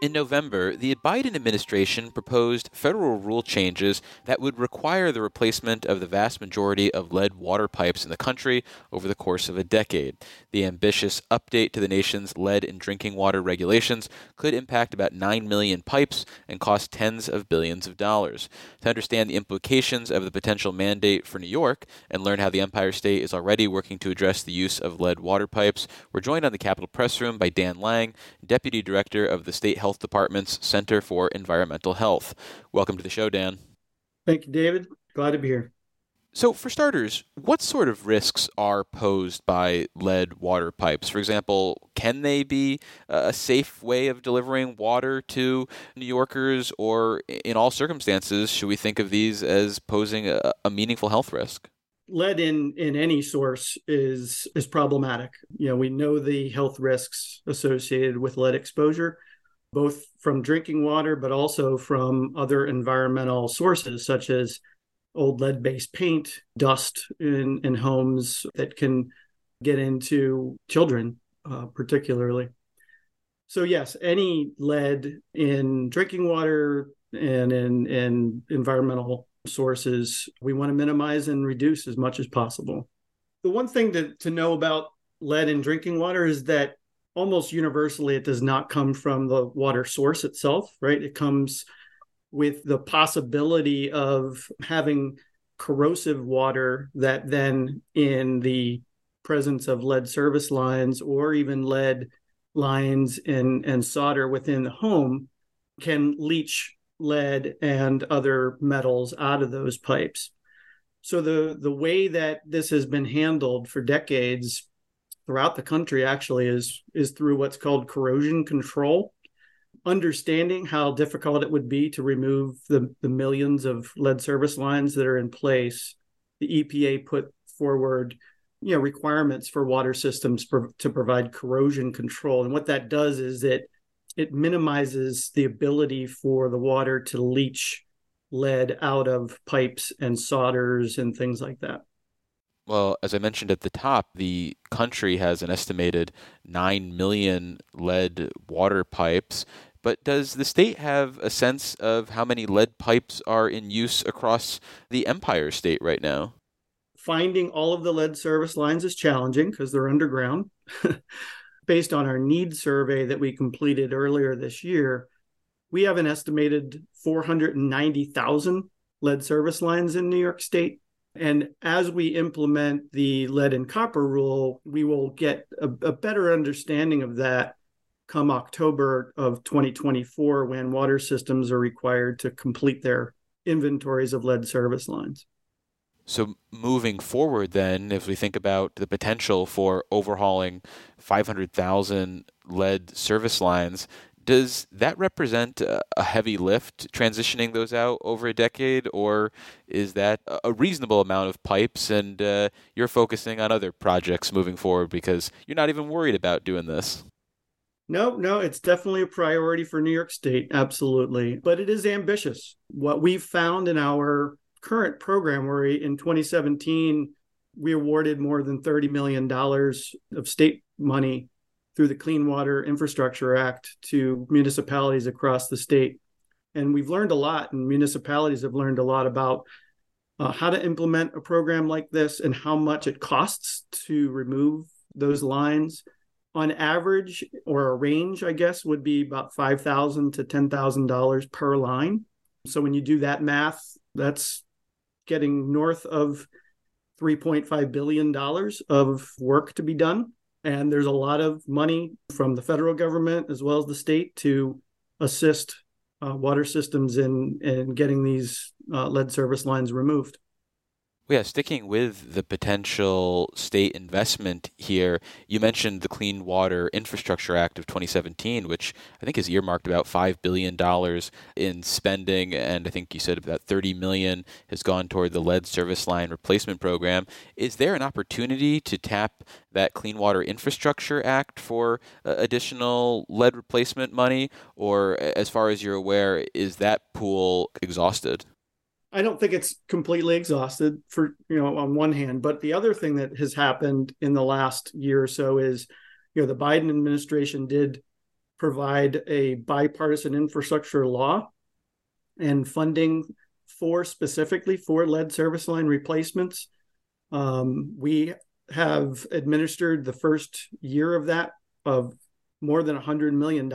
In November, the Biden administration proposed federal rule changes that would require the replacement of the vast majority of lead water pipes in the country over the course of a decade. The ambitious update to the nation's lead in drinking water regulations could impact about 9 million pipes and cost tens of billions of dollars. To understand the implications of the potential mandate for New York and learn how the Empire State is already working to address the use of lead water pipes, we're joined on the Capitol Press Room by Dan Lang, Deputy Director of the State Health Health Department's Center for Environmental Health. Welcome to the show, Dan. Thank you, David. Glad to be here. So, for starters, what sort of risks are posed by lead water pipes? For example, can they be a safe way of delivering water to New Yorkers, or in all circumstances, should we think of these as posing a, a meaningful health risk? Lead in in any source is is problematic. You know, we know the health risks associated with lead exposure both from drinking water, but also from other environmental sources, such as old lead based paint, dust in, in homes that can get into children, uh, particularly. So, yes, any lead in drinking water and in, in environmental sources, we want to minimize and reduce as much as possible. The one thing to, to know about lead in drinking water is that almost universally it does not come from the water source itself right? It comes with the possibility of having corrosive water that then in the presence of lead service lines or even lead lines and, and solder within the home can leach lead and other metals out of those pipes. So the the way that this has been handled for decades throughout the country actually is is through what's called corrosion control understanding how difficult it would be to remove the, the millions of lead service lines that are in place. The epa put forward you know requirements for water systems for, to provide corrosion control. And what that does is it it minimizes the ability for the water to leach lead out of pipes and solders and things like that well, as I mentioned at the top, the country has an estimated 9 million lead water pipes. But does the state have a sense of how many lead pipes are in use across the Empire State right now? Finding all of the lead service lines is challenging because they're underground. Based on our need survey that we completed earlier this year, we have an estimated 490,000 lead service lines in New York State. And as we implement the lead and copper rule, we will get a, a, better understanding of that come October of 2024 when water systems are required to complete their inventories of lead service lines. So, moving forward, then, if we think about the potential for overhauling 500,000 lead service lines, does that represent a heavy lift transitioning those out over a decade, or is that a reasonable amount of pipes and uh, you're focusing on other projects moving forward because you're not even worried about doing this? No, no, it's definitely a priority for New York State, absolutely. But it is ambitious. What we've found in our current program, where in 2017 we awarded more than $30 million of state money through the Clean Water Infrastructure Act to municipalities across the state. And we've learned a lot, and municipalities have learned a lot about uh, how to implement a program like this and how much it costs to remove those lines. On average, or a range, I guess, would be about five thousand to ten thousand dollars per line. So when you do that math, that's getting north of three point five billion dollars of work to be done. And there's a lot of money from the federal government as well as the state to assist uh, water systems in, in getting these uh, lead service lines removed. Yeah, sticking with the potential state investment here, you mentioned the Clean Water Infrastructure Act of 2017, which I think is earmarked about $5 billion in spending, and I think you said about 30 million has gone toward the lead service line replacement program. Is there an opportunity to tap that Clean Water Infrastructure Act for uh, additional lead replacement money, or as far as you're aware, is that pool exhausted? I don't think it's completely exhausted for you know on one hand, but the other thing that has happened in the last year or so is you know the Biden administration did provide a bipartisan infrastructure law and funding for specifically for lead service line replacements. Um, we have administered the first year of that of more than $100 million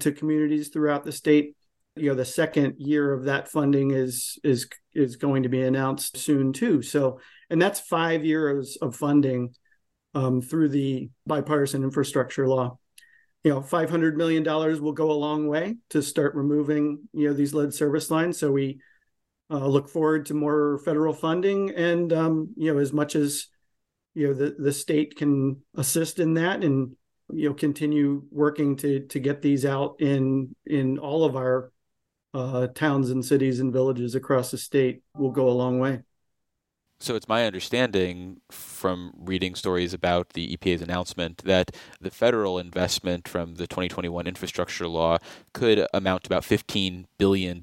to communities throughout the state. You know, the second year of that funding is is is going to be announced soon too. So, and that's five years of funding um, through the bipartisan infrastructure law. You know, five hundred million dollars will go a long way to start removing you know these lead service lines. So we uh, look forward to more federal funding, and um, you know, as much as you know the the state can assist in that, and you know continue working to to get these out in in all of our uh, towns and cities and villages across the state will go a long way. So it's my understanding from reading stories about the EPA's announcement that the federal investment from the 2021 infrastructure law could amount to about $15 billion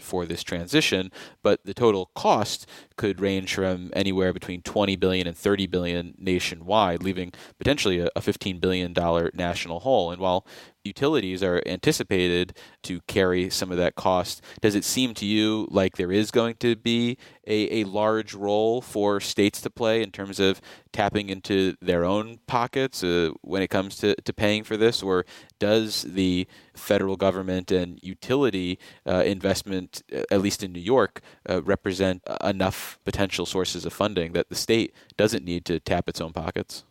for this transition, but the total cost could range from anywhere between 20 billion and 30 billion nationwide, leaving potentially a, a 15 billion dollar national hole. And while utilities are anticipated to carry some of that cost. Does it seem to you like there is going to be a, a large role for states to play in terms of tapping into their own pockets uh, when it comes to, to paying for this? Or does the federal government and utility uh, investment, at least in New York, uh, represent enough potential sources of funding that the state doesn't need to tap its own pockets?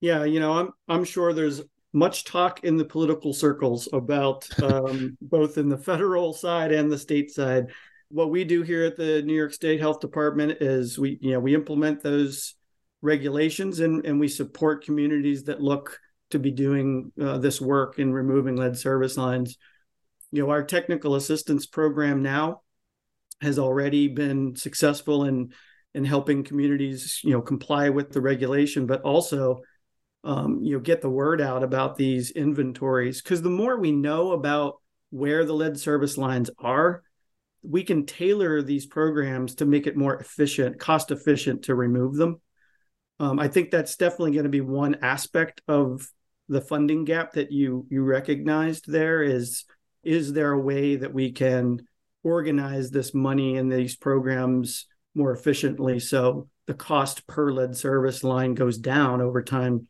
Yeah, you know, I'm I'm sure there's much talk in the political circles about um, both in the federal side and the state side. What we do here at the New York State Health Department is we, you know, we implement those regulations and, and we support communities that look to be doing uh, this work in removing lead service lines. You know, our technical assistance program now has already been successful in in helping communities, you know, comply with the regulation, but also um, you know get the word out about these inventories. Because the more we know about where the lead service lines are we can tailor these programs to make it more efficient cost efficient to remove them. Um, i think that's definitely going to be one aspect of the funding gap that you you recognized there is is there a way that we can organize this money in these programs more efficiently so the cost per lead service line goes down over time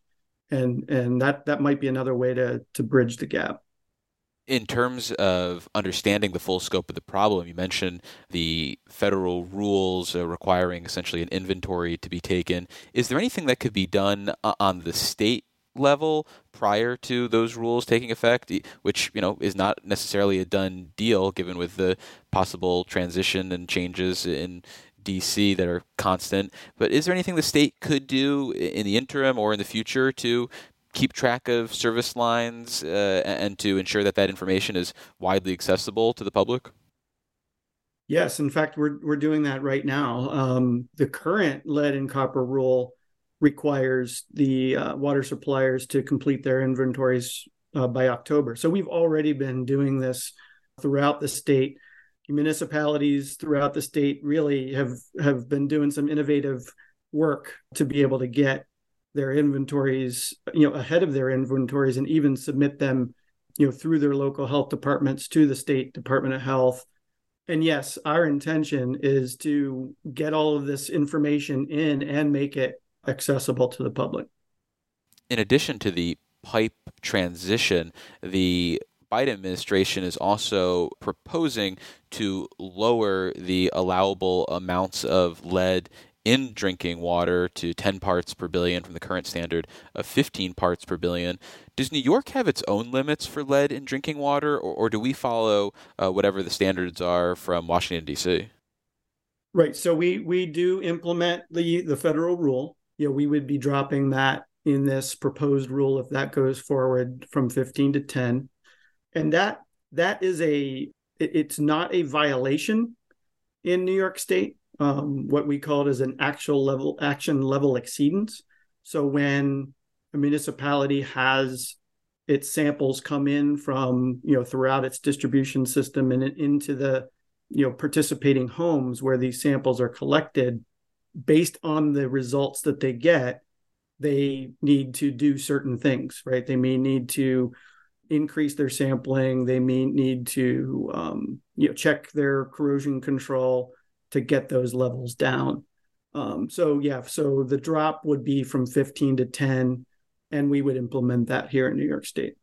and and that that might be another way to to bridge the gap in terms of understanding the full scope of the problem, you mentioned the federal rules requiring essentially an inventory to be taken. Is there anything that could be done uh, on the state level prior to those rules taking effect, which you know is not necessarily a done deal, given with the possible transition and changes in DC that are constant. But is there anything the state could do in the interim or in the future to keep track of service lines uh, and to ensure that that information is widely accessible to the public? Yes, in fact, we're we're doing that right now. Um, the current lead and copper rule requires the uh, water suppliers to complete their inventories uh, by October. So we've already been doing this throughout the state municipalities throughout the state really have have been doing some innovative work to be able to get their inventories you know ahead of their inventories and even submit them you know through their local health departments to the state department of health. And yes our intention is to get all of this information in and make it accessible to the public. In addition to the pipe transition the Biden administration is also proposing to lower the allowable amounts of lead in drinking water to 10 parts per billion from the current standard of 15 parts per billion. Does New York have its own limits for lead in drinking water, or, or do we follow uh, whatever the standards are from Washington, D.C.? Right. So we we do implement the the federal rule. You know, we would be dropping that in this proposed rule if that goes forward from 15 to 10 and that that is a it's not a violation in New York State. Um, what we call it is an actual level action level exceedance. So when a municipality has its samples come in from you know throughout its distribution system and into the you know participating homes where these samples are collected based on the results that they get they need to do certain things right they may need to increase their sampling. They may need to um, you know check their corrosion control to get those levels down. Um, so yeah, so the drop would be from 15 to 10, and we would implement that here in New York State.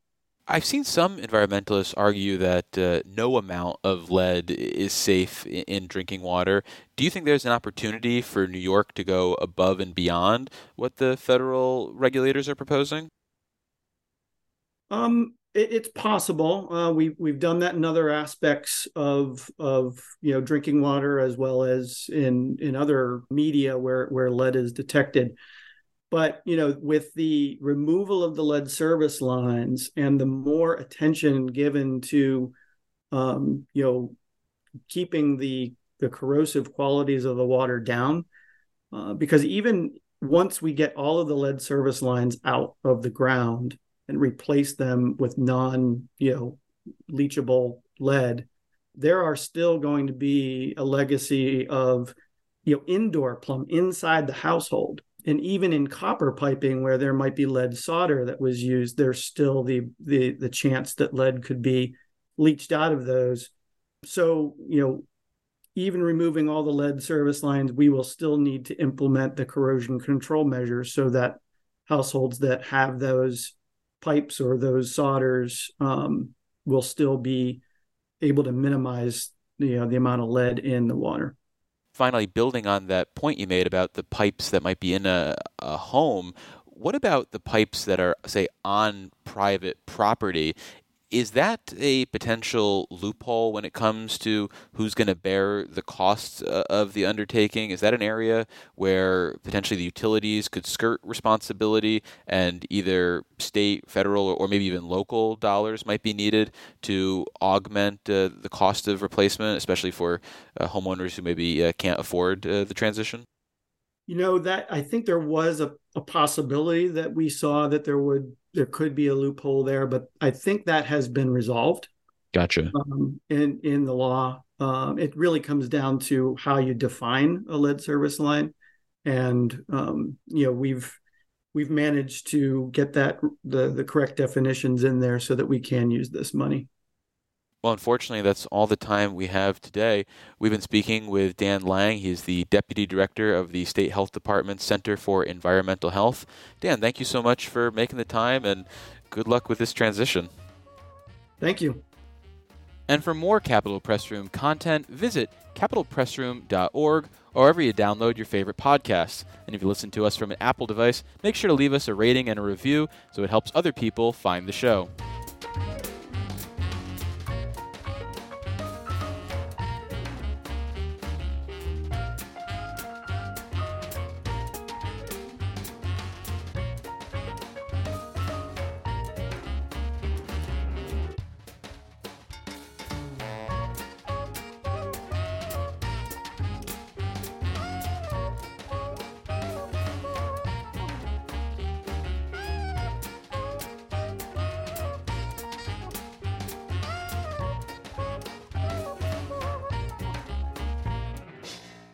I've seen some environmentalists argue that uh, no amount of lead is safe in, in drinking water. Do you think there's an opportunity for New York to go above and beyond what the federal regulators are proposing? Um, it, it's possible. Uh, we we've done that in other aspects of of you know drinking water as well as in in other media where where lead is detected. But you know, with the removal of the lead service lines and the more attention given to um, you know keeping the the corrosive qualities of the water down, uh, because even once we get all of the lead service lines out of the ground and replace them with non, you know, leachable lead, there are still going to be a legacy of, you know, indoor plumb inside the household. And even in copper piping, where there might be lead solder that was used, there's still the the the chance that lead could be leached out of those. So, you know, even removing all the lead service lines, we will still need to implement the corrosion control measures so that households that have those pipes or those solders um, will still be able to minimize you know, the amount of lead in the water. Finally, building on that point you made about the pipes that might be in a, a home, what about the pipes that are, say, on private property? Is that a potential loophole when it comes to who's going to bear the costs uh, of the undertaking? Is that an area where potentially the utilities could skirt responsibility and either state, federal, or maybe even local dollars might be needed to augment uh, the cost of replacement, especially for uh, homeowners who maybe uh, can't afford uh, the transition? You know that I think there was a, a possibility that we saw that there would there could be a loophole there, but I think that has been resolved. Gotcha. Um, in in the law, um, it really comes down to how you define a lead service line, and um, you know we've we've managed to get that the the correct definitions in there so that we can use this money. Well, unfortunately, that's all the time we have today. We've been speaking with Dan Lang. He's the Deputy Director of the State Health Department Center for Environmental Health. Dan, thank you so much for making the time and good luck with this transition. Thank you. And for more Capitol Press Room content, visit capitolpressroom.org or wherever you download your favorite podcasts. And if you listen to us from an Apple device, make sure to leave us a rating and a review so it helps other people find the show.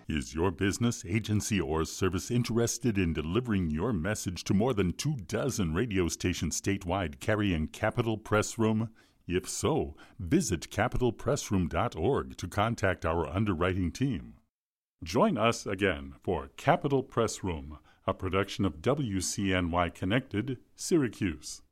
Is your business, agency, or service interested in delivering your message to more than two dozen radio stations statewide carrying Capitol Press Room? If so, visit capitolpressroom.org to contact our underwriting team. Join us again for Capitol Press Room, a production of WCNY Connected, Syracuse.